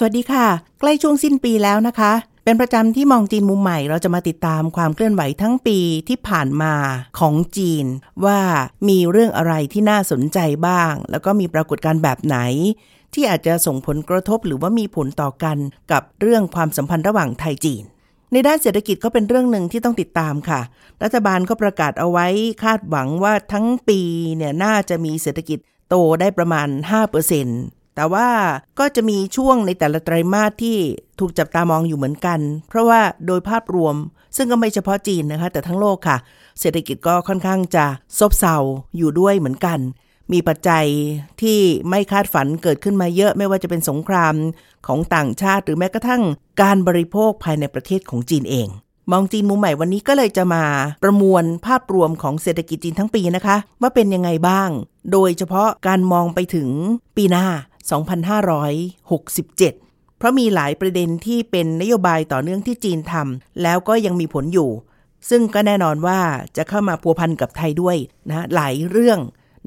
สวัสดีค่ะ ใกล้ช่วงสิ้นปีแล้วนะคะ เป็นประจำที่มองจีนมุมใหม่เราจะมาติดตามความเคลื่อนไหวทั้งปีที่ผ่านมาของจีน ว่ามีเรื่องอะไรที่น่าสนใจบ้าง แล้วก็มีปรากฏการณ์แบบไหน ที่อาจจะส่งผลกระทบหรือว่ามีผลต่อกันกับเรื่องความสัมพันธ์ระหว่างไทยจีนในด้านเศรษฐกิจก็เป็นเรื่องหนึ่งที่ต้องติดตามค่ะ รัฐบาลก็ประกาศเอาไว้คาดหวังว่าทั้งปีเนี่ยน่าจะมีเศรษฐกิจโตได้ประมาณ 5% แต่ว่าก็จะมีช่วงในแต่ละไตรมาสที่ถูกจับตามองอยู่เหมือนกัน เพราะว่าโดยภาพรวม ซึ่งก็ไม่เฉพาะจีนนะคะ แต่ทั้งโลกค่ะ เศรษฐกิจก็ค่อนข้างจะซบเซาอยู่ด้วยเหมือนกัน มีปัจจัยที่ไม่คาดฝันเกิดขึ้นมาเยอะไม่ว่าจะเป็นสงครามของต่างชาติ หรือแม้กระทั่งการบริโภคภายในประเทศของจีนเองมองจีนมุมใหม่วันนี้ก็เลยจะมาประมวลภาพรวมของเศรษฐกิจจีนทั้งปีนะคะ ว่าเป็นยังไงบ้าง โดยเฉพาะการมองไปถึงปีหน้า2567 เพราะมีหลายประเด็นที่เป็นนโยบายต่อเนื่องที่จีนทำแล้วก็ยังมีผลอยู่ ซึ่งก็แน่นอนว่าจะเข้ามาพัวพันกับไทยด้วยนะหลายเรื่อง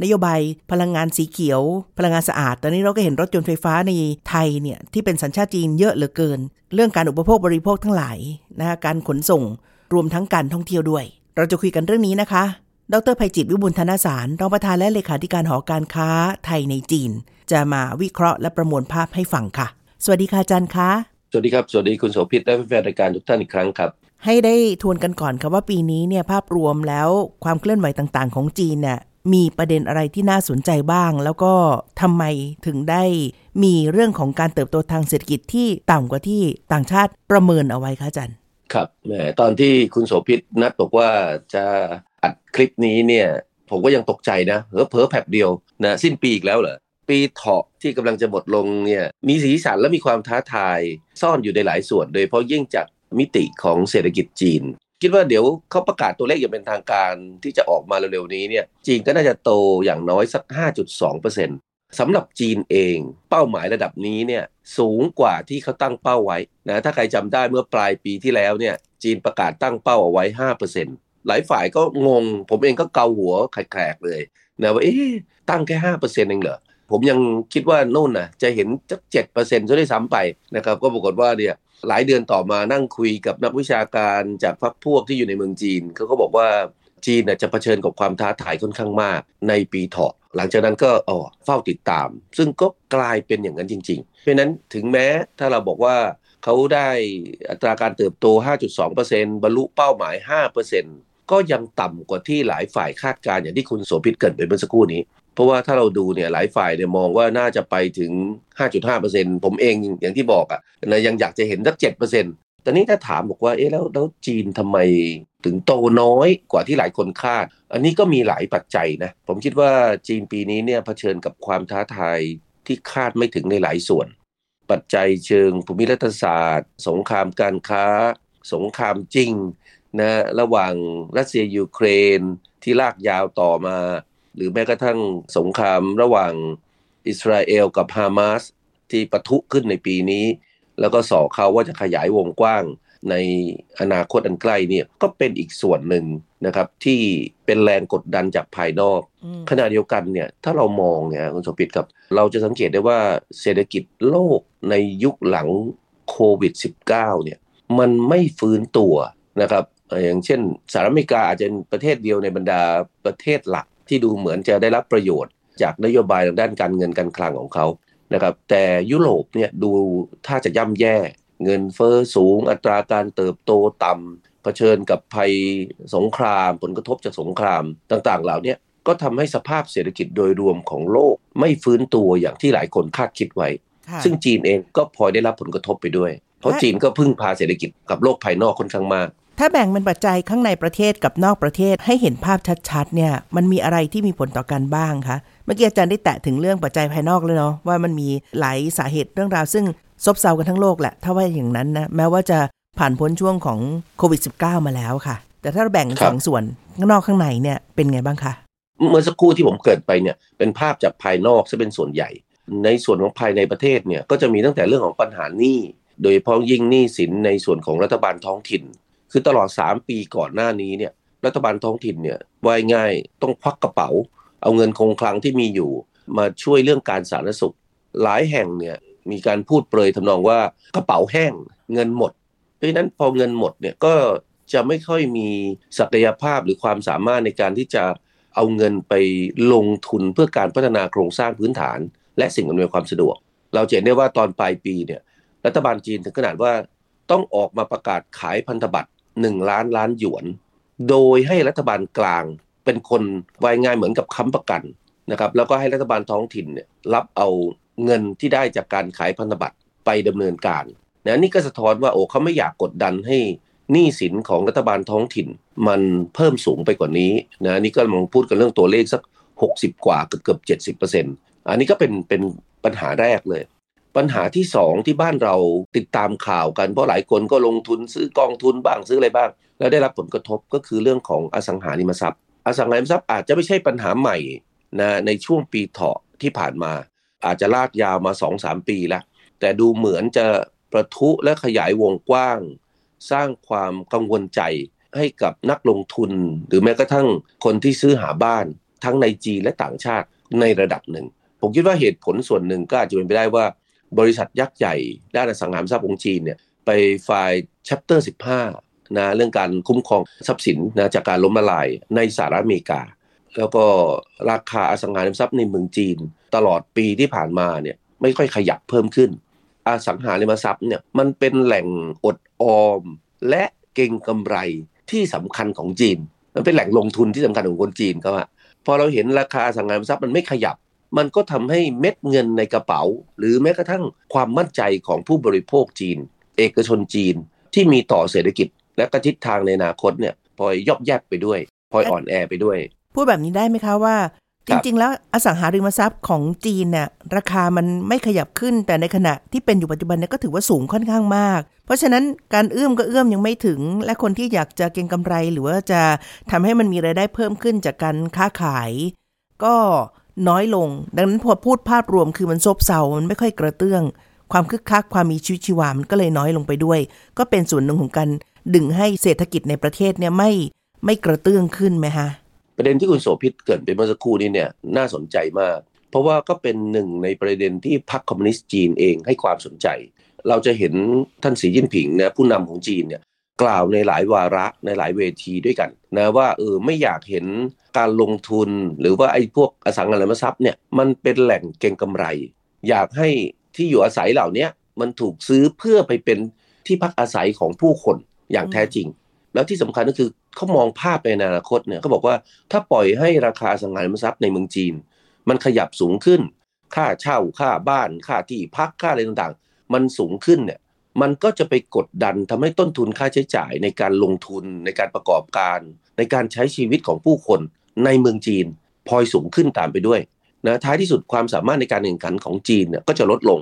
นโยบายพลังงานสีเขียว พลังงานสะอาด ตอนนี้เราก็เห็นรถยนต์ไฟฟ้าในไทยเนี่ยที่เป็นสัญชาติจีนเยอะเหลือเกิน เรื่องการอุปโภคบริโภคทั้งหลายนะคะการขนส่งรวมทั้งการท่องเที่ยวด้วย เราจะคุยกันเรื่องนี้นะคะ ดรภัยจิตวิบุลธนสารรองประธานและเลขาธิการหอการค้าไทยในจีน จะมาวิเคราะห์และประมวลภาพให้ฟังค่ะ สวัสดีค่ะอาจารย์คะสวัสดีครับ สวัสดีคุณโสภิตและแฟนรายการทุกท่านอีกครั้งครับ ให้ได้ทวนกันก่อนค่ะว่าปีนี้เนี่ยภาพรวมแล้วความเคลื่อนไหวต่างๆ ของจีนเนี่ยมีประเด็นอะไรที่น่าสนใจบ้าง แล้วก็ทำไมถึงได้มีเรื่องของการเติบโตทางเศรษฐกิจที่ต่ำกว่าที่ต่างชาติประเมินเอาไว้คะอาจารย์ครับแหมตอนที่คุณโสภิตนัดบอกว่าจะอัดคลิปนี้เนี่ย ผมก็ยังตกใจนะเผลอเผลอแผบเดียวนะสิ้นปีอีกแล้วเหรอ ปีเถาะที่กำลังจะหมดลงเนี่ยมีสีสันและมีความท้าทายซ่อนอยู่ในหลายส่วน โดยเฉพาะยิ่งจากมิติของเศรษฐกิจจีน คิดว่าเดี๋ยวเขาประกาศตัวเลขอย่างเป็นทางการที่จะออกมาเร็วๆนี้เนี่ยจีนก็น่าจะโตอย่างน้อยสัก 5.2%สำหรับจีนเองเป้าหมายระดับนี้เนี่ยสูงกว่าที่เขาตั้งเป้าไว้นะถ้าใครจำได้เมื่อปลายปีที่แล้วเนี่ยจีนประกาศตั้งเป้าเอาไว้ 5%หลายฝ่ายก็งง ผมเองก็เกาหัวแขกเลยนะว่าเอ๊ะตั้งแค่5%เองเหรอ ผมยังคิดว่านู่นนะจะเห็นจักเจ็ดเปอร์เซ็นต์ซะด้วยซ้ำไปนะครับ ก็ปรากฏว่าเนี่ยหลายเดือนต่อมานั่งคุยกับนักวิชาการจากพรรคพวกที่อยู่ในเมืองจีนเขาก็บอกว่าจีนจะเผชิญกับความท้าทายค่อนข้างมากในปีเถาะ หลังจากนั้นก็อ๋อเฝ้าติดตาม ซึ่งก็กลายเป็นอย่างนั้นจริง ๆ เพราะนั้นถึงแม้ถ้าเราบอกว่าเขาได้อัตราการเติบโต 5.2%บรรลุเป้าหมาย 5%ก็ยังต่ำกว่าที่หลายฝ่ายคาดการณ์อย่างที่คุณโสภิตเกิดไปเมื่อสักครู่นี้ เพราะว่าถ้าเราดูเนี่ยหลายฝ่ายเนี่ยมองว่าน่าจะไปถึง 5.5%ผมเองอย่างที่บอกอะ่ะนะยังอยากจะเห็นสัก 7%ตอนนี้ถ้าถามบอกว่าเอ๊ะแล้วแล้วจีนทำไมถึงโตน้อยกว่าที่หลายคนคาด อันนี้ก็มีหลายปัจจัยนะ ผมคิดว่าจีนปีนี้เนี่ยเผชิญกับความท้าทายที่คาดไม่ถึงในหลายส่วน ปัจจัยเชิงภูมิรัฐศาสตร์ สงครามการค้า สงครามจริงนะระหว่างรัสเซียยูเครนที่ลากยาวต่อมา หรือแม้กระทั่งสงครามระหว่างอิสราเอลกับฮามาสที่ปะทุขึ้นในปีนี้ แล้วก็สอเขาว่าจะขยายวงกว้างในอนาคตอันใกล้เนี่ยก็เป็นอีกส่วนหนึ่งนะครับที่เป็นแรงกดดันจากภายนอก ขณะเดียวกันเนี่ยถ้าเรามองเนี่ยคุณสมพิตครับ เราจะสังเกตได้ว่าเศรษฐกิจโลกในยุคหลังโควิด -19 เนี่ยมันไม่ฟื้นตัวนะครับอย่างเช่นสหรัฐอเมริกาอาจจะเป็นประเทศเดียวในบรรดาประเทศหลัก ที่ดูเหมือนจะได้รับประโยชน์ จากนโยบายทางด้านการเงินการคลังของเขานะครับแต่ยุโรปเนี่ยดูถ้าจะย่ำแย่ เงินเฟอ้อสูง อัตราการเติบโตต่ำเผชิญกับภัยสงคราม ผลกระทบจากสงครามต่างๆ เหล่านี้ก็ทำให้สภาพเศรษฐกิจโดยรวมของโลก ไม่ฟื้นตัวอย่างที่หลายคนคาดคิดไว้ ซึ่งจีนเองก็พลอยได้รับผลกระทบไปด้วย เพราะจีนก็พึ่งพาเศรษฐกิจกับโลกภายนอกค่อนข้างมาก ถ้าแบ่งเป็นปัจจัยข้างในประเทศกับนอกประเทศให้เห็นภาพชัดๆเนี่ยมันมีอะไรที่มีผลต่อกันบ้างคะเมื่อกี้อาจารย์ได้แตะถึงเรื่องปัจจัยภายนอกเลยเนาะว่ามันมีหลายสาเหตุเรื่องราว ซึ่งซบเซากันทั้งโลกแหละถ้าว่าอย่างนั้นนะแม้ว่าจะผ่านพ้นช่วงของโควิด -19 มาแล้วค่ะ แต่ถ้าเราแบ่งสองส่วนข้างนอกข้างในเนี่ยเป็นไงบ้างคะเมื่อสักครู่ที่ผมเกิดไปเนี่ยเป็นภาพจากภายนอกซะเป็นส่วนใหญ่ ในส่วนของภายในประเทศเนี่ยก็จะมีตั้งแต่เรื่องของปัญหาหนี้โดยเฉพาะยิ่งหนี้สินในส่วนของรัฐบาลท้องถิ่น คือตลอด 3 ปีก่อนหน้านี้เนี่ยรัฐบาลท้องถิ่นเนี่ยว่ายง่ายต้องควักกระเป๋า เอาเงินคงคลังที่มีอยู่ มาช่วยเรื่องการสาธารณสุข หลายแห่งเนี่ยมีการพูดเปรยทำนองว่ากระเป๋าแห้งเงินหมด เพราะฉะนั้นพอเงินหมดเนี่ยก็จะไม่ค่อยมีศักยภาพหรือความสามารถในการที่จะเอาเงินไปลงทุนเพื่อการพัฒนาโครงสร้างพื้นฐาน และสิ่งอำนวยความสะดวก เราเห็นได้ว่าตอนปลายปีเนี่ยรัฐบาลจีนถึงขนาดว่าต้องออกมาประกาศขายพันธบัตร 1 ล้านล้านหยวน โดยให้รัฐบาลกลางเป็นคนวายง่ายเหมือนกับค้ำประกันนะครับแล้วก็ให้รัฐบาลท้องถิ่นเนี่ยรับเอาเงินที่ได้จากการขายพันธบัตรไปดำเนินการนะนี่ก็สะท้อนว่าโอ้เขาไม่อยากกดดันให้หนี้สินของรัฐบาลท้องถิ่น มันเพิ่มสูงไปกว่านี้นะนี่ก็มองพูดกันเรื่องตัวเลขสัก 60 กว่าเกือบเกือบเจ็ดสิบเปอร์เซ็นต์อันนี้ก็เป็นเป็นปัญหาแรกเลย ปัญหาที่สองที่บ้านเราติดตามข่าวกันเพราะหลายคนก็ลงทุนซื้อกองทุนบ้างซื้ออะไรบ้าง แล้วได้รับผลกระทบก็คือเรื่องของอสังหาริมทรัพย์ อสังหาริมทรัพย์อาจจะไม่ใช่ปัญหาใหม่นะในช่วงปีเถาะที่ผ่านมา อาจจะลากยาวมา 2-3 ปีแล้ว แต่ดูเหมือนจะประทุและขยายวงกว้าง สร้างความกังวลใจให้กับนักลงทุน หรือแม้กระทั่งคนที่ซื้อหาบ้าน ทั้งในจีนและต่างชาติในระดับหนึ่ง ผมคิดว่าเหตุผลส่วนหนึ่งก็อาจจะเป็นไปได้ว่า บริษัทยักษ์ใหญ่ด้านอสังหาริมทรัพย์ของจีนเนี่ยไปไฟล์ chapter 15นะเรื่องการคุ้มครองทรัพย์สินนะจากการล้มละลายในสหรัฐอเมริกา แล้วก็ราคาอสังหาริมทรัพย์ในเมืองจีน ตลอดปีที่ผ่านมาเนี่ยไม่ค่อยขยับเพิ่มขึ้น อสังหาริมทรัพย์เนี่ยมันเป็นแหล่งอดออม และเก่งกำไรที่สำคัญของจีน มันเป็นแหล่งลงทุนที่สำคัญของคนจีนครับพอเราเห็นราคาสังหาริมทรัพย์มันไม่ขยับ มันก็ทำให้เม็ดเงินในกระเป๋า หรือแม้กระทั่งความมั่นใจของผู้บริโภคจีน เอกชนจีนที่มีต่อเศรษฐกิจ และกระทิศทางในอนาคตเนี่ยพลอยย่อแยบไปด้วยพลอยอ่อนแอไปด้วย พูดแบบนี้ได้ไหมคะว่า จริง ๆ แล้วอสังหาริมทรัพย์ของจีนเนี่ยราคามันไม่ขยับขึ้น แต่ในขณะที่เป็นอยู่ปัจจุบันเนี่ยก็ถือว่าสูงค่อนข้างมาก เพราะฉะนั้นการเอื้อมก็เอื้อมยังไม่ถึง และคนที่อยากจะเก็งกำไรหรือว่าจะทำให้มันมีรายได้เพิ่มขึ้นจากการค้าขาย ก็ น้อยลง ดังนั้นพอพูดภาพรวมคือมันซบเซา มันไม่ค่อยกระเตื้อง ความคึกคักความมีชีวิตชีวา มันก็เลยน้อยลงไปด้วย ก็เป็นส่วนหนึ่งของการดึงให้เศรษฐกิจในประเทศเนี่ยไม่ไม่กระเตื้องขึ้นไหมคะประเด็นที่คุณโสภิตเกิดไปเมื่อสักครู่นี้เนี่ยน่าสนใจมาก เพราะว่าก็เป็นหนึ่งในประเด็นที่พรรคคอมมิวนิสต์จีนเองให้ความสนใจ เราจะเห็นท่านสีจิ้นผิงนะผู้นำของจีนเนี่ยกล่าวในหลายวาระในหลายเวทีด้วยกันนะว่าเออไม่อยากเห็น การลงทุนหรือว่าไอ้พวกอสังหาริมทรัพย์เนี่ยมันเป็นแหล่งเก็งกำไร อยากให้ที่อยู่อาศัยเหล่านี้มันถูกซื้อเพื่อไปเป็นที่พักอาศัยของผู้คนอย่างแท้จริง แล้วที่สำคัญก็คือเขามองภาพในอนาคตเนี่ยเขาบอกว่าถ้าปล่อยให้ราคาสังหาริมทรัพย์ในเมืองจีน มันขยับสูงขึ้น ค่าเช่าค่าบ้าน ค่าที่พักค่าอะไรต่างๆ มันสูงขึ้นเนี่ยมันก็จะไปกดดันทำให้ต้นทุนค่าใช้จ่ายในการลงทุนในการประกอบการ ในการใช้ชีวิตของผู้คน ในเมืองจีนพลอยสูงขึ้นตามไปด้วยนะท้ายที่สุดความสามารถในการแข่งขันของจีนเนี่ยก็จะลดลง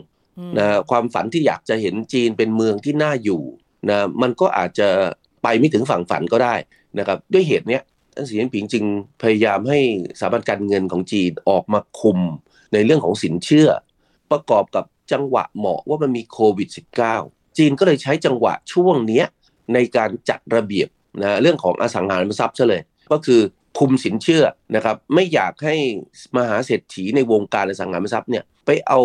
นะความฝันที่อยากจะเห็นจีนเป็นเมืองที่น่าอยู่นะมันก็อาจจะไปไม่ถึงฝั่งฝันก็ได้นะครับด้วยเหตุเนี้ยท่านสีจิ้นผิงจึงพยายามให้สถาบันการเงินของจีนออกมาคุมในเรื่องของสินเชื่อ ประกอบกับจังหวะเหมาะว่ามันมีโควิด -19 จีนก็เลยใช้จังหวะช่วงนี้ในการจัดระเบียบนะเรื่องของอสังหาริมทรัพย์ซะเลย ก็คือ คุมสินเชื่อนะครับ ไม่อยากให้มหาเศรษฐีในวงการอสังหาริมทรัพย์เนี่ยไปเอา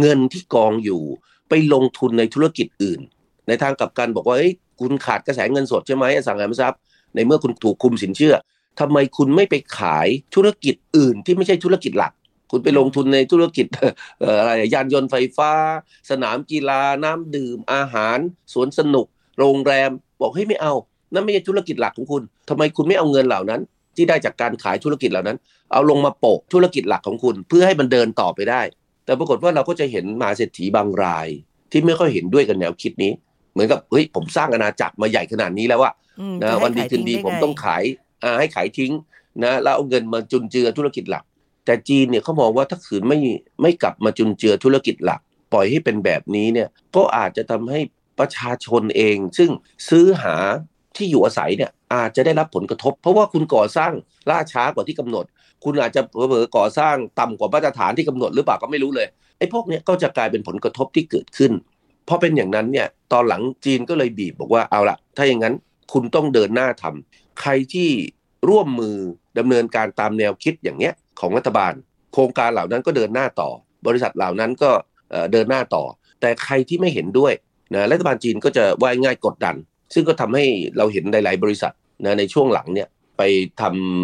เงินที่กองอยู่ ไปลงทุนในธุรกิจอื่น ในทางกลับกันบอกว่าเอ้ยคุณขาดกระแสเงินสดใช่ไหมอสังหาริมทรัพย์ ในเมื่อคุณถูกคุมสินเชื่อทำไมคุณไม่ไปขายธุรกิจอื่น ที่ไม่ใช่ธุรกิจหลัก คุณไปลงทุนในธุรกิจอะไรยานยนต์ไฟฟ้า สนามกีฬาน้ำดื่มอาหาร สวนสนุก โรงแรม บอกให้ไม่เอานั่นไม่ใช่ธุรกิจหลักของคุณทำไมคุณไม่เอาเงินเหล่านั้น ที่ได้จากการขายธุรกิจเหล่านั้น เอาลงมาโปะธุรกิจหลักของคุณ เพื่อให้มันเดินต่อไปได้ แต่ปรากฏว่าเราก็จะเห็นมหาเศรษฐีบางราย ที่ไม่ค่อยเห็นด้วยกับแนวคิดนี้ เหมือนกับเฮ้ยผมสร้างอาณาจักรมาใหญ่ขนาดนี้แล้วว่านะวันดีคืนดีผมต้องขายให้ขายทิ้งนะแล้วเอาเงินมาจุนเจือธุรกิจหลัก แต่จีนเนี่ยเขามองว่าถ้าขืนไม่ไม่กลับมาจุนเจือธุรกิจหลัก ปล่อยให้เป็นแบบนี้เนี่ยก็อาจจะทำให้ประชาชนเอง ซึ่งซื้อหา ที่อยู่อาศัยเนี่ยอาจจะได้รับผลกระทบ เพราะว่าคุณก่อสร้างล่าช้ากว่าที่กำหนด คุณอาจจะเผลอๆก่อสร้างต่ำกว่ามาตรฐานที่กำหนดหรือเปล่าก็ไม่รู้เลยไอ้พวกเนี้ยก็จะกลายเป็นผลกระทบที่เกิดขึ้นพอเป็นอย่างนั้นเนี่ยตอนหลังจีนก็เลยบีบบอกว่าเอาละถ้าอย่างนั้นคุณต้องเดินหน้าทำใครที่ร่วมมือดำเนินการตามแนวคิดอย่างเนี้ยของรัฐบาล โครงการเหล่านั้นก็เดินหน้าต่อ บริษัทเหล่านั้นก็เดินหน้าต่อ แต่ใครที่ไม่เห็นด้วยนะรัฐบาลจีนก็จะว่ายง่ายกดดัน ซึ่งก็ทำให้เราเห็นหลาย ๆ บริษัทนะในช่วงหลังเนี่ยไปท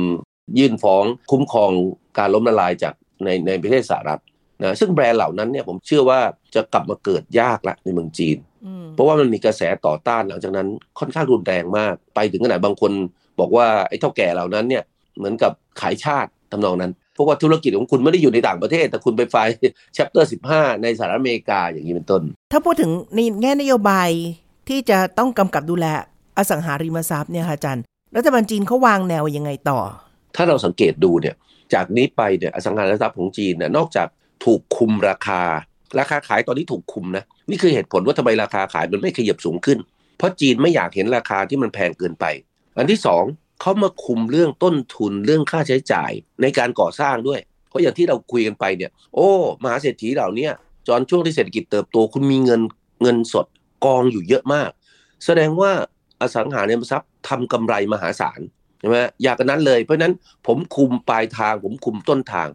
ำยื่นฟ้องคุ้มครองการล้มละลายจากในในประเทศสหรัฐนะซึ่งแบรนด์เหล่านั้นเนี่ยผมเชื่อว่าจะกลับมาเกิดยากละในเมืองจีน เพราะว่ามันมีกระแสต่อต้านหลังจากนั้นค่อนข้างรุนแรงมาก ไปถึงขนาดบางคนบอกว่าไอ้เท่าแก่เหล่านั้นเนี่ยเหมือนกับขายชาติทำนองนั้น เพราะว่าธุรกิจของคุณไม่ได้อยู่ในต่างประเทศ แต่คุณไปไฟล์แชปเตอร์สิในสหรัฐอเมริกาอย่างนี้เป็นต้น ถ้าพูดถึงในแง่นโยบาย ที่จะต้องกำกับดูแลอสังหาริมทรัพย์เนี่ยค่ะอาจารย์รัฐบาลจีนเขาวางแนวยังไงต่อ ถ้าเราสังเกตดูเนี่ยจากนี้ไปเนี่ยอสังหาริมทรัพย์ของจีนเนี่ยนอกจากถูกคุมราคา ราคาขายตอนนี้ถูกคุมนะนี่คือเหตุผลว่าทำไมราคาขายมันไม่ขยับสูงขึ้น เพราะจีนไม่อยากเห็นราคาที่มันแพงเกินไป อันที่สองเขามาคุมเรื่องต้นทุนเรื่องค่าใช้จ่ายในการก่อสร้างด้วย เพราะอย่างที่เราคุยกันไปเนี่ย โอ้มหาเศรษฐีเหล่านี้จอนช่วงที่เศรษฐกิจเติบโตคุณมีเงินเงินสด กองอยู่เยอะมาก แสดงว่าอสังหาริมทรัพย์ทำกำไรมหาศาลใช่ไหมอยากกันนั้นเลย เพราะนั้นผมคุมปลายทาง ผมคุมต้นทาง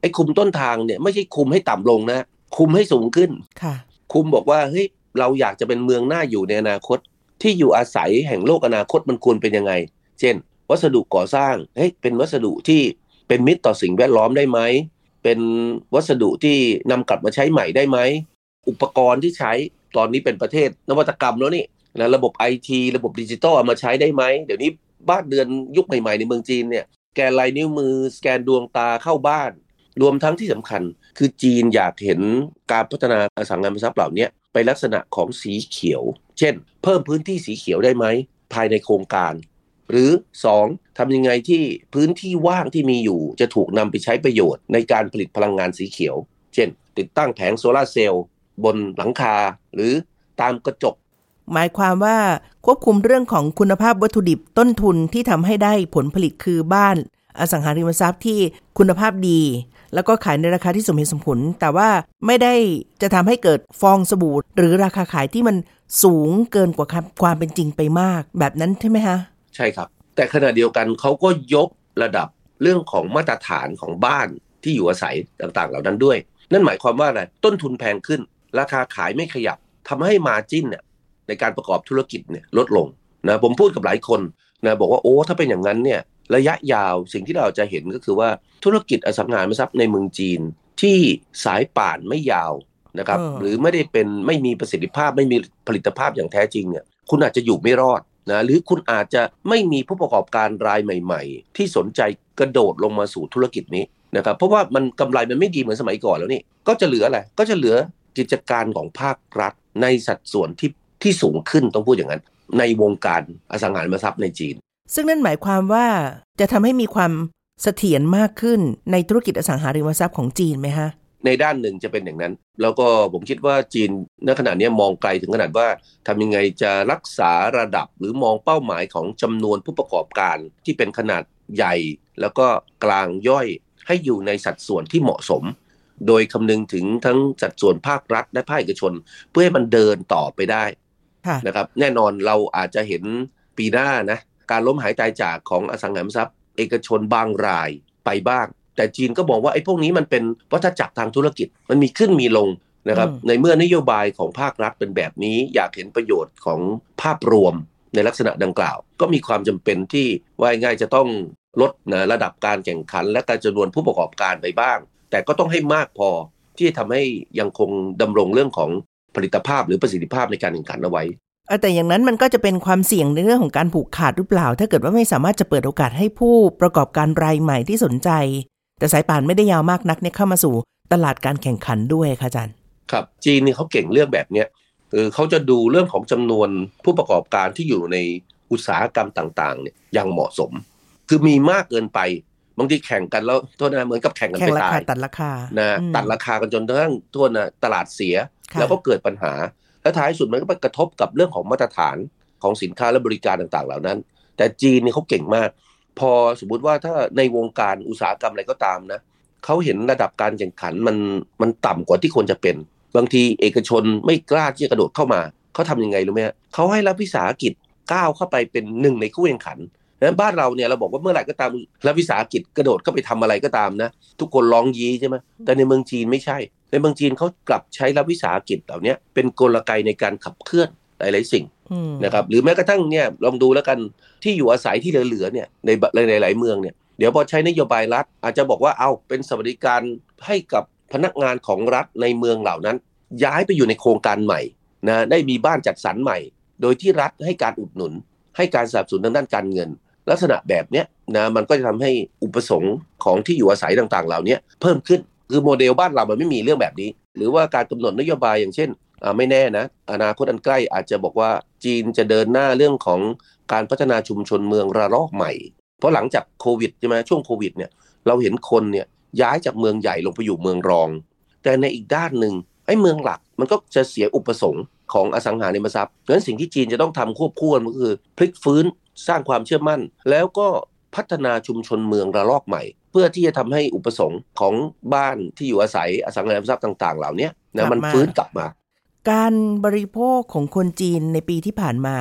ไอ้คุมต้นทางเนี่ยไม่ใช่คุมให้ต่ำลงนะ คุมให้สูงขึ้นค่ะ คุมบอกว่าเฮ้ยเราอยากจะเป็นเมืองหน้าอยู่ในอนาคต ที่อยู่อาศัยแห่งโลกอนาคตมันควรเป็นยังไง เช่น วัสดุก่อสร้างเฮ้ยเป็นวัสดุที่เป็นมิตรต่อสิ่งแวดล้อมได้ไหมเป็นวัสดุที่นำกลับมาใช้ใหม่ได้ไหมอุปกรณ์ที่ใช้ ตอนนี้เป็นประเทศนวัตกรรมแล้วนี่นะระบบไอทีระบบดิจิตอลมาใช้ได้ไหม เดี๋ยวนี้บ้านเดือนยุคใหม่ๆในเมืองจีนเนี่ยแกนลายนิ้วมือสแกนดวงตาเข้าบ้าน รวมทั้งที่สำคัญ คือจีนอยากเห็นการพัฒนาอสังหาริมทรัพย์เหล่านี้ไปลักษณะของสีเขียว เช่น เพิ่มพื้นที่สีเขียวได้ไหม ภายในโครงการ หรือ 2. ทำยังไงที่พื้นที่ว่างที่มีอยู่ จะถูกนำไปใช้ประโยชน์ในการผลิตพลังงานสีเขียว เช่น ติดตั้งแผงโซลาเซลล์ บนหลังคาหรือตามกระจก หมายความว่าควบคุมเรื่องของคุณภาพวัตถุดิบต้นทุนที่ทำให้ได้ผลผลิตคือบ้านอสังหาริมทรัพย์ที่คุณภาพดี แล้วก็ขายในราคาที่สมเหตุสมผล แต่ว่าไม่ได้จะทำให้เกิดฟองสบู่หรือราคาขายที่มันสูงเกินกว่าความเป็นจริงไปมาก แบบนั้นใช่ไหมฮะใช่ครับ แต่ขณะเดียวกันเขาก็ยกระดับเรื่องของมาตรฐานของบ้านที่อยู่อาศัยต่างๆ เหล่านั้นด้วย นั่นหมายความว่าอะไรต้นทุนแพงขึ้น ราคาขายไม่ขยับทำให้มาจิ้นเนี่ยในการประกอบธุรกิจเนี่ยลดลงนะผมพูดกับหลายคนนะบอกว่าโอ้ถ้าเป็นอย่างนั้นเนี่ยระยะยาวสิ่งที่เราจะเห็นก็คือว่าธุรกิจอสังหาริมทรัพย์ในเมืองจีนที่สายป่านไม่ยาวนะครับหรือไม่ได้เป็นไม่มีประสิทธิภาพไม่มีผลิตภาพอย่างแท้จริงเนี่ยคุณอาจจะอยู่ไม่รอดนะหรือคุณอาจจะไม่มีผู้ประกอบการรายใหม่ ๆ ที่สนใจกระโดดลงมาสู่ธุรกิจนี้นะครับเพราะว่ามันกำไรมันไม่ดีเหมือนสมัยก่อนแล้วนี่ก็จะเหลืออะไรก็จะเหลือ กิจการของภาครัฐในสัดส่วนที่ที่สูงขึ้นต้องพูดอย่างนั้น ในวงการอสังหาริมทรัพย์ในจีน ซึ่งนั่นหมายความว่าจะทำให้มีความเสถียรมากขึ้นในธุรกิจอสังหาริมทรัพย์ของจีนไหมฮะในด้านหนึ่งจะเป็นอย่างนั้น แล้วก็ผมคิดว่าจีนณขณะนี้มองไกลถึงขนาดว่าทำยังไงจะรักษาระดับหรือมองเป้าหมายของจำนวนผู้ประกอบการที่เป็นขนาดใหญ่ แล้วก็กลางย่อยให้อยู่ในสัดส่วนที่เหมาะสม โดยคำนึงถึงทั้งสัดส่วนภาครัฐและภาคเอกชน เพื่อให้มันเดินต่อไปได้นะครับ แน่นอนเราอาจจะเห็นปีหน้านะการล้มหายตายจากของอสังหาริมทรัพย์ เอกชนบางรายไปบ้าง แต่จีนก็บอกว่าไอ้พวกนี้มันเป็นวัฏจักรทางธุรกิจมันมีขึ้นมีลงนะครับ ในเมื่อนโยบายของภาครัฐเป็นแบบนี้ อยากเห็นประโยชน์ของภาพรวมในลักษณะดังกล่าว ก็มีความจำเป็นที่ว่าง่ายจะต้องลดนะระดับการแข่งขันและการจำนวนผู้ประกอบการไปบ้าง แต่ก็ต้องให้มากพอที่จะทำให้ยังคงดำรงเรื่องของผลิตภาพหรือประสิทธิภาพในการแข่งขันเอาไว้แต่อย่างนั้นมันก็จะเป็นความเสี่ยงในเรื่องของการผูกขาดหรือเปล่า ถ้าเกิดว่าไม่สามารถจะเปิดโอกาสให้ผู้ประกอบการรายใหม่ที่สนใจ แต่สายป่านไม่ได้ยาวมากนักเนี่ยเข้ามาสู่ตลาดการแข่งขันด้วยค่ะอาจารย์ครับจีนนี่เขาเก่งเรื่องแบบเนี้ยคือเขาจะดูเรื่องของจำนวนผู้ประกอบการที่อยู่ในอุตสาหกรรมต่างๆเนี่ยอย่างเหมาะสม คือมีมากเกินไป บางทีแข่งกันแล้วโทษนะเหมือนกับแข่งกันไปตายตัดราคานะตัดราคากันจนทั้งโทษนะตลาดเสียค่ะแล้วก็เกิดปัญหา และท้ายสุดมันก็ไปกระทบกับเรื่องของมาตรฐานของสินค้าและบริการต่างๆ เหล่านั้น แต่จีนเนี่ยเขาเก่งมาก พอสมมุติว่าถ้าในวงการอุตสาหกรรมอะไรก็ตามนะเขาเห็นระดับการแข่งขันมันมันต่ำกว่าที่ควรจะเป็น บางทีเอกชนไม่กล้าที่จะกระโดดเข้ามาเขาทำยังไงรู้ไหมฮะเขาให้รัฐวิสาหกิจก้าวเข้าไปเป็นหนึ่งในคู่แข่งขัน นั้นบ้านเราเนี่ยเราบอกว่าเมื่อไหร่ก็ตามรัฐวิสาหกิจกระโดดเข้าไปทำอะไรก็ตามนะ ทุกคนร้องยี้ใช่ไหมแต่ในเมืองจีนไม่ใช่ ในเมืองจีนเขากลับใช้รัฐวิสาหกิจเหล่านี้เป็นกลไกในการขับเคลื่อนหลายๆสิ่งอืมนะครับหรือแม้กระทั่งเนี่ยลองดูแล้วกันที่อยู่อาศัยที่เหลือๆเนี่ยในในหลายๆเมืองเนี่ยเดี๋ยวพอใช้นโยบายรัฐ อาจจะบอกว่าเอาเป็นสวัสดิการให้กับพนักงานของรัฐในเมืองเหล่านั้น ย้ายไปอยู่ในโครงการใหม่นะได้มีบ้านจัดสรรใหม่ โดยที่รัฐให้การอุดหนุน ให้การสนับสนุนทางด้านการเงิน ลักษณะแบบเนี้ยนะมันก็จะทำให้อุปสงค์ของที่อยู่อาศัยต่างๆ เหล่านี้เพิ่มขึ้นคือโมเดลบ้านเรามันไม่มีเรื่องแบบนี้ หรือว่าการกำหนดนโยบายอย่างเช่นอ่าไม่แน่นะ อนาคตอันใกล้อาจจะบอกว่าจีนจะเดินหน้าเรื่องของการพัฒนาชุมชนเมืองระลอกใหม่ เพราะหลังจากโควิดใช่ไหมช่วงโควิดเนี่ยเราเห็นคนเนี่ยย้ายจากเมืองใหญ่ลงไปอยู่เมืองรอง แต่ในอีกด้านหนึ่งไอ้เมืองหลักมันก็จะเสียอุปสงค์ของอสังหาริมทรัพย์เพราะฉะนั้นสิ่งที่จีนจะต้องทำควบคู่กันก็คือพลิกฟื้น สร้างความเชื่อมั่น แล้วก็พัฒนาชุมชนเมืองระลอกใหม่ เพื่อที่จะทำให้อุปสงค์ของบ้านที่อยู่อาศัยอสังหาริมทรัพย์ต่าง ๆ เหล่านี้นะมันฟื้นกลับมา การบริโภคของคนจีนในปีที่ผ่านมา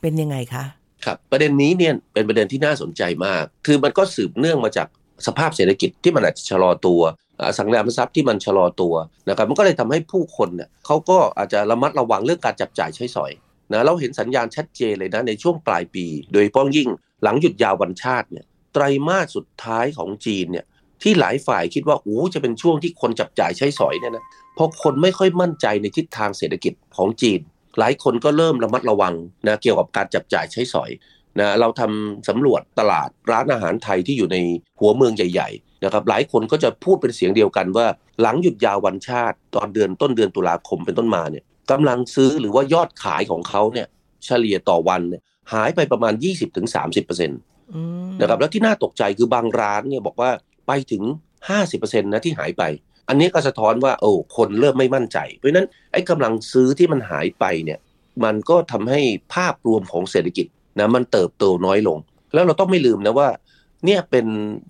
เป็นยังไงคะครับประเด็นนี้เนี่ยเป็นประเด็นที่น่าสนใจมาก คือมันก็สืบเนื่องมาจากสภาพเศรษฐกิจที่มันอาจจะชะลอตัวอสังหาริมทรัพย์ที่มันชะลอตัวนะครับมันก็เลยทำให้ผู้คนเนี่ยเขาก็อาจจะระมัดระวังเรื่องการจับจ่ายใช้สอย นะเราเห็นสัญญาณชัดเจนเลยนะในช่วงปลายปี โดยเฉพาะยิ่งหลังหยุดยาววันชาติเนี่ยไตรมาสสุดท้ายของจีนเนี่ยที่หลายฝ่ายคิดว่าโอ้จะเป็นช่วงที่คนจับจ่ายใช้สอยเนี่ยนะเพราะคนไม่ค่อยมั่นใจในทิศทางเศรษฐกิจของจีน หลายคนก็เริ่มระมัดระวังนะเกี่ยวกับการจับจ่ายใช้สอยนะเราทำสำรวจตลาดร้านอาหารไทยที่อยู่ในหัวเมืองใหญ่ๆนะครับหลายคนก็จะพูดเป็นเสียงเดียวกันว่า หลังหยุดยาววันชาติ ตอนเดือนต้นเดือนตุลาคมเป็นต้นมาเนี่ย กำลังซื้อหรือว่ายอดขายของเขาเนี่ยเฉลี่ยต่อวันเนี่ยหายไปประมาณ 20-30%นอืมะครับแล้วที่น่าตกใจคือบางร้านเนี่ยบอกว่าไปถึง 50%นะที่หายไป อันนี้ก็สะท้อนว่าโอ้คนเริ่มไม่มั่นใจ เพราะฉะนั้นไอ้กำลังซื้อที่มันหายไปเนี่ยมันก็ทำให้ภาพรวมของเศรษฐกิจนะมันเติบโตน้อยลง แล้วเราต้องไม่ลืมนะว่าเนี่ยเป็น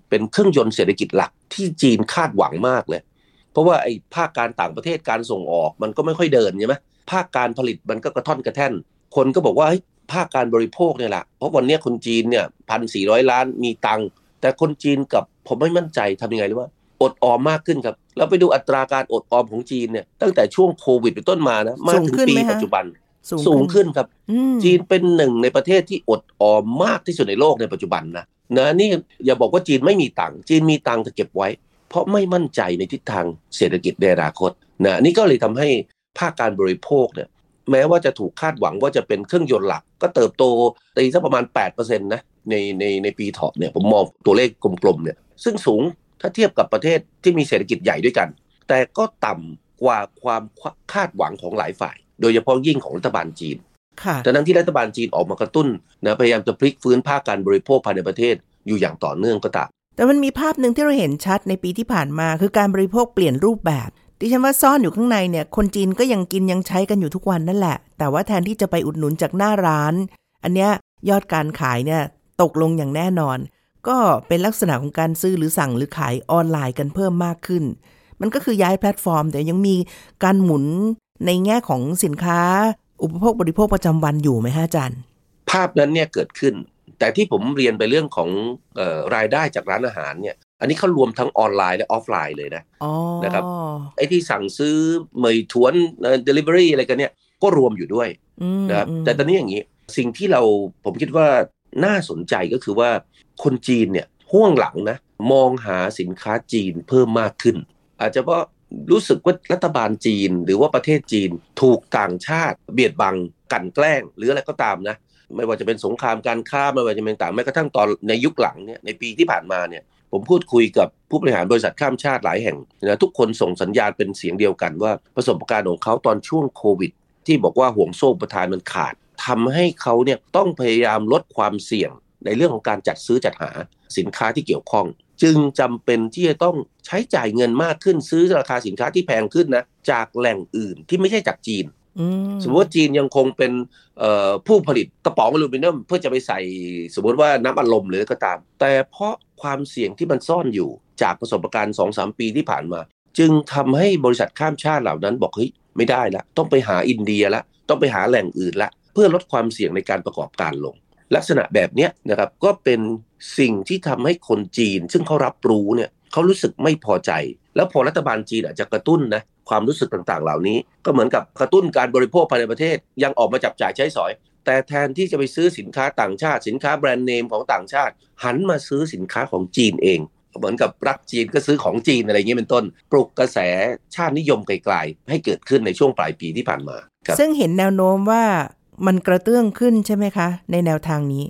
เป็นเครื่องยนต์เศรษฐกิจหลักที่จีนคาดหวังมากเลย เพราะว่าไอ้ภาคการต่างประเทศการส่งออกมันก็ไม่ค่อยเดินใช่ไหม ภาคการผลิตมันก็กระท่อนกระแท่น คนก็บอกว่าเฮ้ยภาคการบริโภคเนี่ยแหละเพราะวันเนี้ยคนจีนเนี่ยพันสี่ร้อยล้านมีตังค์แต่คนจีนกับผมไม่มั่นใจทำยังไงรู้ว่าอดออมมากขึ้นครับ เราไปดูอัตราการอดออมของจีนเนี่ยตั้งแต่ช่วงโควิดเป็นต้นมานะมาถึงปีปัจจุบันสูงขึ้นครับอืมจีนเป็นหนึ่งในประเทศที่อดออมมากที่สุดในโลกในปัจจุบันนะนะนี่อย่าบอกว่าจีนไม่มีตังค์จีนมีตังค์แต่เก็บไว้ เพราะไม่มั่นใจในทิศทางเศรษฐกิจในอนาคตนะนี่ก็เลยทำให้ ภาคการบริโภคเนี่ยแม้ว่าจะถูกคาดหวังว่าจะเป็นเครื่องยนต์หลัก ก็เติบโตตีสักประมาณ8%นะในในในปีเถาะเนี่ยผมมองตัวเลขกลมๆเนี่ยซึ่งสูงถ้าเทียบกับประเทศที่มีเศรษฐกิจใหญ่ด้วยกัน แต่ก็ต่ำกว่าความคาดหวังของหลายฝ่าย โดยเฉพาะยิ่งของรัฐบาลจีนค่ะดังนั้นที่รัฐบาลจีนออกมากระตุ้นนะพยายามจะพลิกฟื้นภาคการบริโภคภายในประเทศอยู่อย่างต่อเนื่องก็ตามแต่มันมีภาพหนึ่งที่เราเห็นชัดในปีที่ผ่านมา คือการบริโภคเปลี่ยนรูปแบบ ดิฉันว่าซ่อนอยู่ข้างในเนี่ย คนจีนก็ยังกินยังใช้กันอยู่ทุกวันนั่นแหละ แต่ว่าแทนที่จะไปอุดหนุนจากหน้าร้าน อันเนี้ยยอดการขายเนี่ยตกลงอย่างแน่นอน ก็เป็นลักษณะของการซื้อหรือสั่งหรือขายออนไลน์กันเพิ่มมากขึ้น มันก็คือย้ายแพลตฟอร์ม แต่ยังมีการหมุนในแง่ของสินค้า อุปโภคบริโภคประจำวันอยู่ไหมฮะอาจารย์ ภาพนั้นเนี่ยเกิดขึ้น แต่ที่ผมเรียนไปเรื่องของออรายได้จากร้านอาหารเนี่ย อันนี้เขารวมทั้งออนไลน์และออฟไลน์เลยนะอ๋อนะครับไอ้ที่สั่งซื้อเหม่ยถวนเอ่อ delivery อะไรกันเนี่ยก็รวมอยู่ด้วยอืมนะครับอืมแต่ตอนนี้อย่างนี้สิ่งที่เราผมคิดว่าน่าสนใจก็คือว่าคนจีนเนี่ยห่วงหลังนะมองหาสินค้าจีนเพิ่มมากขึ้น อาจจะเพราะรู้สึกว่ารัฐบาลจีนหรือว่าประเทศจีนถูกต่างชาติ เบียดบังกลันแกล้ง หรืออะไรก็ตามนะ ไม่ว่าจะเป็นสงครามการค้าไม่ว่าจะเป็นต่างแม้กระทั่งตอนในยุคหลังเนี่ยในปีที่ผ่านมาเนี่ย ผมพูดคุยกับผู้บริหารบริษัทข้ามชาติหลายแห่งนะทุกคนส่งสัญญาณเป็นเสียงเดียวกันว่าประสบการณ์ของเขาตอนช่วงโควิด ที่บอกว่าห่วงโซ่ประทานมันขาดทำให้เขาเนี่ยต้องพยายามลดความเสี่ยงในเรื่องของการจัดซื้อจัดหาสินค้าที่เกี่ยวข้อง จึงจำเป็นที่จะต้องใช้จ่ายเงินมากขึ้นซื้อราคาสินค้าที่แพงขึ้นนะจากแหล่งอื่นที่ไม่ใช่จากจีน สมมติว่าจีนยังคงเป็นผู้ผลิตกระป๋องอลูมิเนียมเพื่อจะไปใส่สมมติว่าน้ำอัดลมหรือก็ตาม แต่เพราะความเสี่ยงที่มันซ่อนอยู่จากประสบการณ์2องสามปีที่ผ่านมา จึงทำให้บริษัทข้ามชาติเหล่านั้นบอกเฮ้ยไม่ได้ละต้องไปหาอินเดียละต้องไปหาแหล่งอื่นละ เพื่อลดความเสี่ยงในการประกอบการลง ลักษณะแบบนี้นะครับก็เป็นสิ่งที่ทำให้คนจีน ซึ่งเขารับรู้เนี่ยเขารู้สึกไม่พอใจ แล้วพอรัฐบาลจีนอาจจะกระตุ้นนะ ความรู้สึกต่างๆ เหล่านี้ ก็เหมือนกับกระตุ้นการบริโภคภายในประเทศ ยังออกมาจับจ่ายใช้สอย แต่แทนที่จะไปซื้อสินค้าต่างชาติ สินค้าแบรนด์เนมของต่างชาติ หันมาซื้อสินค้าของจีนเองเหมือนกับรักจีนก็ซื้อของจีนอะไรอย่างนี้เป็นต้น ปลุกกระแสชาตินิยมไกลๆให้เกิดขึ้นในช่วงปลายปีที่ผ่านมาครับซึ่งเห็นแนวโน้มว่ามันกระเตื้องขึ้นใช่ไหมคะ ในแนวทางนี้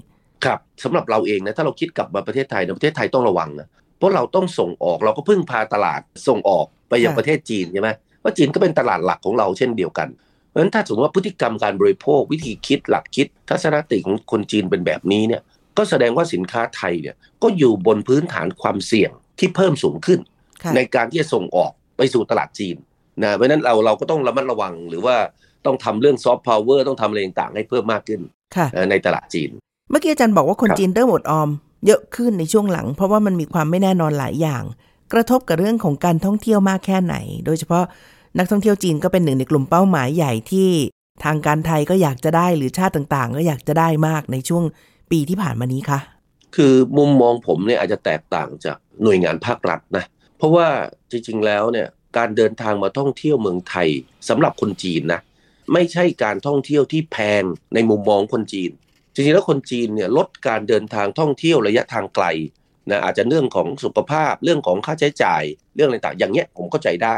ครับสำหรับเราเองนะถ้าเราคิดกลับมาประเทศไทยนะประเทศไทยต้องระวังนะเพราะเราต้องส่งออกเราก็พึ่งพาตลาดส่งออกไปยังค่ะประเทศจีนใช่ไหม ว่าจีนก็เป็นตลาดหลักของเราเช่นเดียวกันเพราะฉะนั้นถ้าสมมติว่าพฤติกรรมการบริโภควิธีคิดหลักคิด ทัศนคติของคนจีนเป็นแบบนี้เนี่ยก็แสดงว่าสินค้าไทยเนี่ยก็อยู่บนพื้นฐานความเสี่ยงที่เพิ่มสูงขึ้นค่ะในการที่จะส่งออกไปสู่ตลาดจีนนะเพราะฉะนั้นเราเราก็ต้องระมัดระวังหรือว่าต้องทำเรื่องซอฟต์พาวเวอร์ต้องทำอะไรต่างๆให้เพิ่มมากขึ้นค่ะนะในตลาดจีน เมื่อกี้อาจารย์บอกว่าคนครับจีนเริ่มอดออม เยอะขึ้นในช่วงหลัง เพราะว่ามันมีความไม่แน่นอนหลายอย่าง กระทบกับเรื่องของการท่องเที่ยวมากแค่ไหน โดยเฉพาะนักท่องเที่ยวจีนก็เป็นหนึ่งในกลุ่มเป้าหมายใหญ่ที่ทางการไทยก็อยากจะได้หรือชาติต่างๆ ก็อยากจะได้มากในช่วงปีที่ผ่านมานี้ค่ะคือมุมมองผมเนี่ยอาจจะแตกต่างจากหน่วยงานภาครัฐนะเพราะว่าจริงๆแล้วเนี่ยการเดินทางมาท่องเที่ยวเมืองไทยสำหรับคนจีนนะไม่ใช่การท่องเที่ยวที่แพงในมุมมองคนจีน จริงๆแล้วคนจีนเนี่ยลดการเดินทางท่องเที่ยวระยะทางไกล นะอาจจะเรื่องของสุขภาพเรื่องของค่าใช้จ่ายเรื่องอะไรต่างอย่างเงี้ยผมเข้าใจได้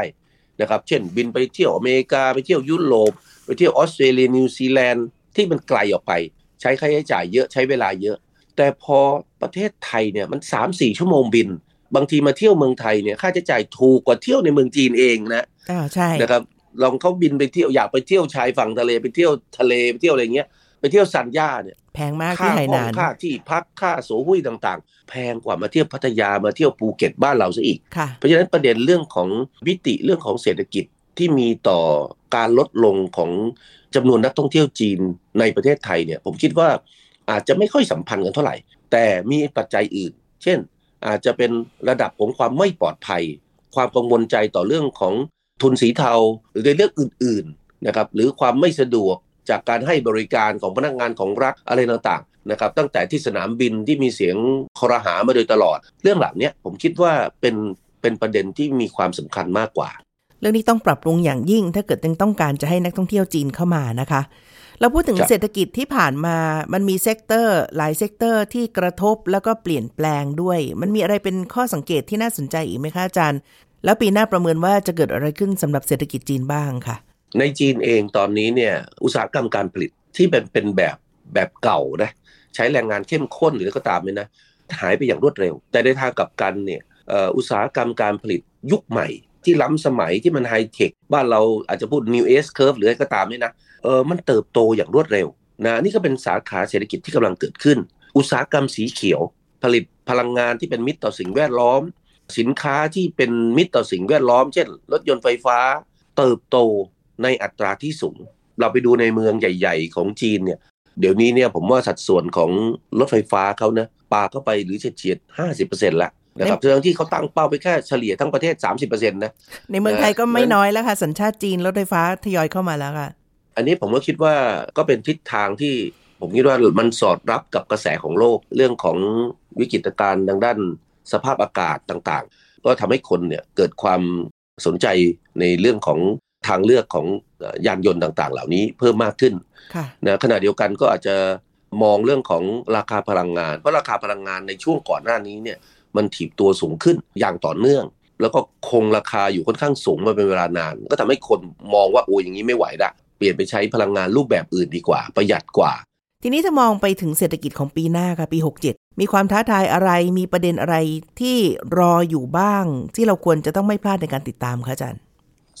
นะครับ เช่นบินไปเที่ยวอเมริกาไปเที่ยวยุโรปไปเที่ยวออสเตรเลียนิวซีแลนด์ที่มันไกลออกไป ใช้ค่าใช้จ่ายเยอะใช้เวลาเยอะ แต่พอประเทศไทยเนี่ยมัน3 4ชั่วโมงบิน บางทีมาเที่ยวเมืองไทยเนี่ยค่าใช้จ่ายถูกกว่าเที่ยวในเมืองจีนเองนะอ่าใช่นะครับลองเขาบินไปเที่ยวอยากไปเที่ยวชายฝั่งทะเลไปเที่ยวทะเลไปเที่ยวอะไรเงี้ย ไปเที่ยวซันย่าเนี่ยแพงมากค่าที่ไหห้อนางนค่าที่พักค่าโสหุ้ยต่างๆ แพงกว่ามาเที่ยวพัทยามาเที่ยวภูเก็ตบ้านเราซะอีกค่ะเพราะฉะนั้นประเด็นเรื่องของวิติเรื่องของเศรษฐกิจที่มีต่อการลดลงของจำนวนนักท่องเที่ยวจีนในประเทศไทยเนี่ยผมคิดว่าอาจจะไม่ค่อยสัมพันธ์กันเท่าไหร่ แต่มีปัจจัยอื่น เช่น อาจจะเป็นระดับของความไม่ปลอดภัย ความกังวลใจต่อเรื่องของทุนสีเทาหรือในเรื่องอื่น ๆนะครับ หรือความไม่สะดวก จากการให้บริการของพนักงานของรัฐอะไรต่างๆนะครับตั้งแต่ที่สนามบินที่มีเสียงข้อครหามาโดยตลอด เรื่องเหล่านี้ผมคิดว่าเป็นเป็นประเด็นที่มีความสำคัญมากกว่า เรื่องนี้ต้องปรับปรุงอย่างยิ่ง ถ้าเกิดยังต้องการจะให้นักท่องเที่ยวจีนเข้ามานะคะ เราพูดถึงครับเศรษฐกิจที่ผ่านมามันมี sector หลาย sector ที่กระทบแล้วก็เปลี่ยนแปลงด้วย มันมีอะไรเป็นข้อสังเกตที่น่าสนใจอีกไหมคะอาจารย์ แล้วปีหน้าประเมินว่าจะเกิดอะไรขึ้นสำหรับเศรษฐกิจจีนบ้างค่ะ ในจีนเองตอนนี้เนี่ยอุตสาหกรรมการผลิตที่เป็นเป็นแบบแบบเก่านะใช้แรงงานเข้มข้นหรือก็ตามเนี่ยนะหายไปอย่างรวดเร็ว แต่ในทางกลับกันเนี่ยอุตสาหกรรมการผลิตยุคใหม่ ที่ล้ำสมัยที่มันไฮเทคบ้านเราอาจจะพูด new S curve หรืออะไรก็ตามเนี่ยนะเออมันเติบโตอย่างรวดเร็วนะนี่ก็เป็นสาขาเศรษฐกิจที่กำลังเกิดขึ้น อุตสาหกรรมสีเขียว ผลิตพลังงานที่เป็นมิตรต่อสิ่งแวดล้อม สินค้าที่เป็นมิตรต่อสิ่งแวดล้อม เช่น รถยนต์ไฟฟ้า เติบโต ในอัตราที่สูง เราไปดูในเมืองใหญ่ ๆ ของจีนเนี่ย เดี๋ยวนี้เนี่ยผมว่าสัดส่วนของรถไฟฟ้าเขานะปาเข้าไปหรือเฉียดๆห้าสิบเปอร์เซ็นต์ละนะครับเรื่องที่เขาตั้งเป้าไปแค่เฉลี่ยทั้งประเทศ 30%นะ ในเมืองไทยก็ไม่น้อยแล้วค่ะ สัญชาติจีนรถไฟฟ้าทยอยเข้ามาแล้วค่ะ อันนี้ผมก็คิดว่าก็เป็นทิศทางที่ผมคิดว่ามันสอดรับกับกระแสของโลกเรื่องของวิกฤตการณ์ทางด้านสภาพอากาศต่างๆ ก็ทำให้คนเนี่ยเกิดความสนใจในเรื่องของ ทางเลือกของเอ่อยานยนต์ต่าง ๆ เหล่านี้เพิ่มมากขึ้นค่ะนะขณะเดียวกันก็อาจจะมองเรื่องของราคาพลังงาน เพราะราคาพลังงานในช่วงก่อนหน้านี้เนี่ยมันถีบตัวสูงขึ้นอย่างต่อเนื่อง แล้วก็คงราคาอยู่ค่อนข้างสูงมาเป็นเวลานาน ก็ทำให้คนมองว่าโอ้ยอย่างนี้ไม่ไหวละเปลี่ยนไปใช้พลังงานรูปแบบอื่นดีกว่า ประหยัดกว่า ทีนี้ถ้ามองไปถึงเศรษฐกิจของปีหน้าค่ะปี 67 มีความท้าทายอะไรมีประเด็นอะไรที่รออยู่บ้าง ที่เราควรจะต้องไม่พลาดในการติดตามคะอาจารย์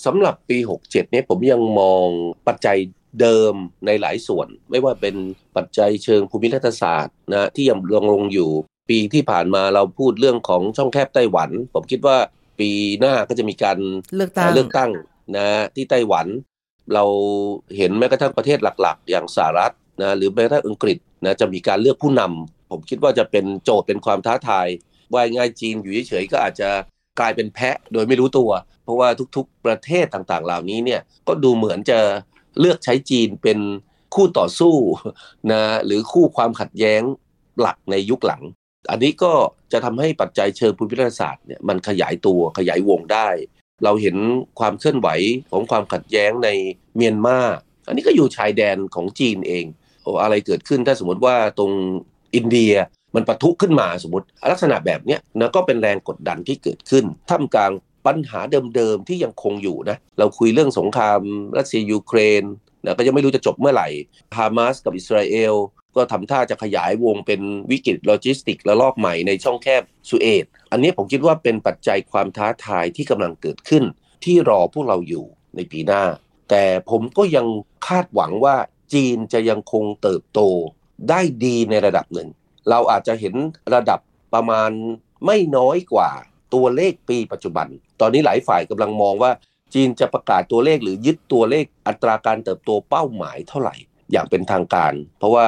สำหรับปี 67เนี่ยผมยังมองปัจจัยเดิมในหลายส่วน ไม่ว่าเป็นปัจจัยเชิงภูมิรัฐศาสตร์นะที่ยังลงลงอยู่ ปีที่ผ่านมาเราพูดเรื่องของช่องแคบไต้หวัน ผมคิดว่าปีหน้าก็จะมีการเลือกตั้งเลือกตั้งนะที่ไต้หวัน เราเห็นแม้กระทั่งประเทศหลักๆ อย่างสหรัฐนะหรือแม้กระทั่งอังกฤษนะจะมีการเลือกผู้นำผมคิดว่าจะเป็นโจทย์เป็นความท้าทายว่าง่ายจีนอยู่เฉยๆก็อาจจะ กลายเป็นแพะโดยไม่รู้ตัว เพราะว่าทุกๆประเทศต่างๆ เหล่านี้เนี่ยก็ดูเหมือนจะเลือกใช้จีนเป็นคู่ต่อสู้นะหรือคู่ความขัดแย้งหลักในยุคหลัง อันนี้ก็จะทำให้ปัจจัยเชิงภูมิรัศาสตร์เนี่ยมันขยายตัวขยายวงได้ เราเห็นความเคลื่อนไหวของความขัดแย้งในเมียนมาอันนี้ก็อยู่ชายแดนของจีนเองโอ้อะไรเกิดขึ้นถ้าสมมติว่าตรงอินเดีย มันปะทุขึ้นมาสมมติ ลักษณะแบบนี้นะก็เป็นแรงกดดันที่เกิดขึ้นท่ามกลางปัญหาเดิมๆที่ยังคงอยู่นะเราคุยเรื่องสงครามรัสเซียยูเครนนะก็ยังไม่รู้จะจบเมื่อไหร่ฮามาสกับอิสราเอลก็ทำท่าจะขยายวงเป็นวิกฤตโลจิสติกส์ระลอกใหม่ในช่องแคบสุเอซอันนี้ผมคิดว่าเป็นปัจจัยความท้าทายที่กำลังเกิดขึ้น ที่รอพวกเราอยู่ในปีหน้า แต่ผมก็ยังคาดหวังว่าจีนจะยังคงเติบโตได้ดีในระดับหนึ่ง เราอาจจะเห็นระดับประมาณไม่น้อยกว่าตัวเลขปีปัจจุบัน ตอนนี้หลายฝ่ายกำลังมองว่าจีนจะประกาศตัวเลขหรือยึดตัวเลขอัตราการเติบโตเป้าหมายเท่าไหร่ อย่างเป็นทางการ เพราะว่า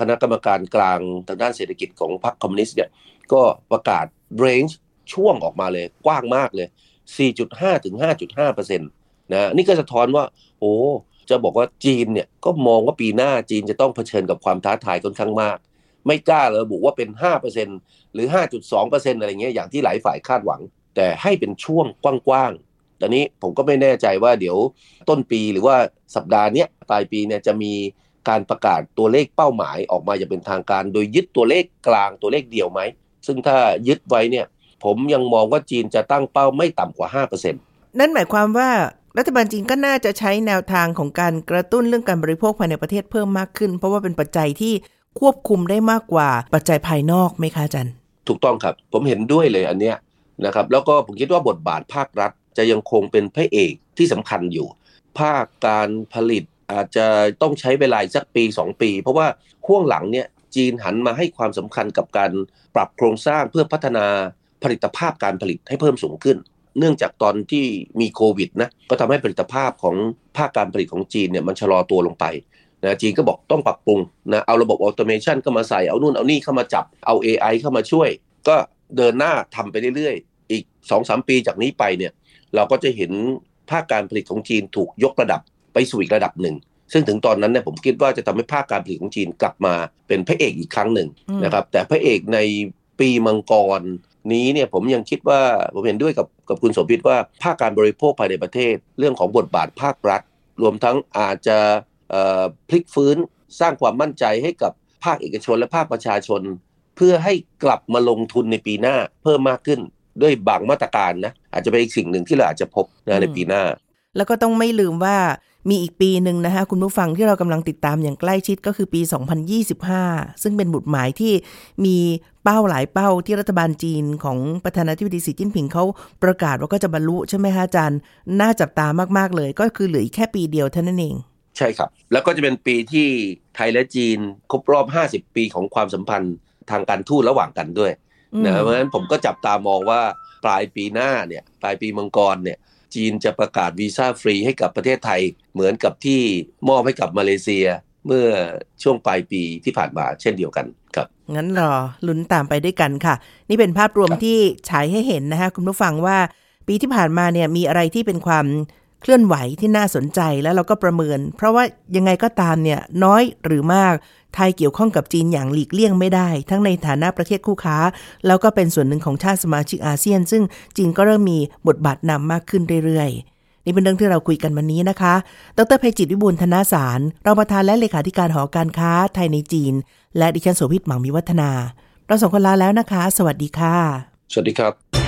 คณะกรรมการกลางทางด้านเศรษฐกิจของพรรคคอมมิวนิสต์เนี่ยก็ประกาศเรนจ์ช่วงออกมาเลยกว้างมากเลย 4.5 ถึง 5.5เปอร์เซ็นต์นะนี่ก็สะท้อนว่า โอ้จะบอกว่าจีนเนี่ยก็มองว่าปีหน้าจีนจะต้องเผชิญกับความท้าทายค่อนข้างมาก ไม่กล้าเลยบุว่าเป็น 5%หรือ 5.2%อะไรเงี้ยอย่างที่หลายฝ่ายคาดหวัง แต่ให้เป็นช่วงกว้างๆตอนนี้ผมก็ไม่แน่ใจว่าเดี๋ยวต้นปีหรือว่าสัปดาห์นี้ปลายปีเนี่ยจะมีการประกาศตัวเลขเป้าหมายออกมาอย่างเป็นทางการ โดยยึดตัวเลขกลางตัวเลขเดียวไหม ซึ่งถ้ายึดไว้เนี่ยผมยังมองว่าจีนจะตั้งเป้าไม่ต่ำกว่า 5%นั่นหมายความว่ารัฐบาลจีนก็น่าจะใช้แนวทางของการกระตุ้นเรื่องการบริโภคภายในประเทศเพิ่มมากขึ้น เพราะว่าเป็นปัจจัยที่ ควบคุมได้มากกว่าปัจจัยภายนอกไหมคะอาจารย์ ถูกต้องครับ ผมเห็นด้วยเลยอันเนี้ยนะครับแล้วก็ผมคิดว่าบทบาทภาครัฐ จะยังคงเป็นพระเอกที่สำคัญอยู่ ภาคการผลิตอาจจะต้องใช้เวลาสักปี 2 ปี เพราะว่าห่วงหลังเนี่ยจีนหันมาให้ความสำคัญกับการปรับโครงสร้างเพื่อพัฒนาผลิตภาพการผลิตให้เพิ่มสูงขึ้น เนื่องจากตอนที่มีโควิดนะก็ทำให้ผลิตภาพของภาคการผลิตของจีนเนี่ยมันชะลอตัวลงไป นะจีนก็บอกต้องปรับปรุงนะเอาระบบออโตเมชันเข้ามาใส่เอานู่นเอานี่เข้ามาจับเอา AI เข้ามาช่วย ก็เดินหน้าทำไปเรื่อยๆ อีก 2-3 ปีจากนี้ไปเนี่ยเราก็จะเห็นภาคการผลิตของจีนถูกยกระดับไปสู่อีกระดับหนึ่ง ซึ่งถึงตอนนั้นเนี่ยผมคิดว่าจะทำให้ภาคการผลิตของจีนกลับมาเป็นพระเอกอีกครั้งหนึ่งนะครับแต่พระเอกในปีมังกรนี้เนี่ยผมยังคิดว่าผมเห็นด้วยกับกับคุณสมพิษว่าภาคการบริโภคภายในประเทศ เรื่องของบทบาทภาครัฐ รวมทั้งอาจจะ พลิกฟื้นสร้างความมั่นใจให้กับภาคเอกชนและภาคประชาชน เพื่อให้กลับมาลงทุนในปีหน้าเพิ่มมากขึ้นด้วยบางมาตรการนะอาจจะเป็นอีกสิ่งหนึ่งที่เราอาจจะพบนะในปีหน้า แล้วก็ต้องไม่ลืมว่ามีอีกปีหนึ่งนะคะคุณผู้ฟังที่เรากำลังติดตามอย่างใกล้ชิดก็คือปี 2025 ซึ่งเป็นบุตรหมายที่มีเป้าหลายเป้าที่รัฐบาลจีนของประธานาธิบดีสีจิ้นผิงเขาประกาศว่าก็จะบรรลุใช่ไหมคะอาจารย์ น่าจับตามากๆเลย ก็คือเหลืออีกแค่ปีเดียวเท่านั้นเอง ใช่ครับ แล้วก็จะเป็นปีที่ไทยและจีนครบรอบ 50 ปีของความสัมพันธ์ทางการทูตระหว่างกันด้วยนะเพราะฉะนั้นผมก็จับตามองว่าปลายปีหน้าเนี่ยปลายปีมังกรเนี่ยจีนจะประกาศวีซ่าฟรีให้กับประเทศไทย เหมือนกับที่มอบให้กับมาเลเซียเมื่อช่วงปลายปีที่ผ่านมาเช่นเดียวกันครับ งั้นรอลุ้นตามไปด้วยกันค่ะ นี่เป็นภาพรวมที่ฉายให้เห็นนะคะคุณผู้ฟังว่า ปีที่ผ่านมาเนี่ยมีอะไรที่เป็นความ เคลื่อนไหวที่น่าสนใจแล้วเราก็ประเมิน เพราะว่ายังไงก็ตามเนี่ยน้อยหรือมากไทยเกี่ยวข้องกับจีนอย่างหลีกเลี่ยงไม่ได้ ทั้งในฐานะประเทศคู่ค้า แล้วก็เป็นส่วนหนึ่งของชาติสมาชิกอาเซียน ซึ่งจีนก็เริ่มมีบทบาทนำมากขึ้นเรื่อยๆนี่เป็นเรื่องที่เราคุยกันวันนี้นะคะ ดรเพจิตวิบูลธนาสารรองประธานและเลขาธิการหอการค้าไทยในจีน และดิฉันโสภิตหมังมีวัฒนา เราสองคนลาแล้วนะคะ สวัสดีค่ะ สวัสดีครับ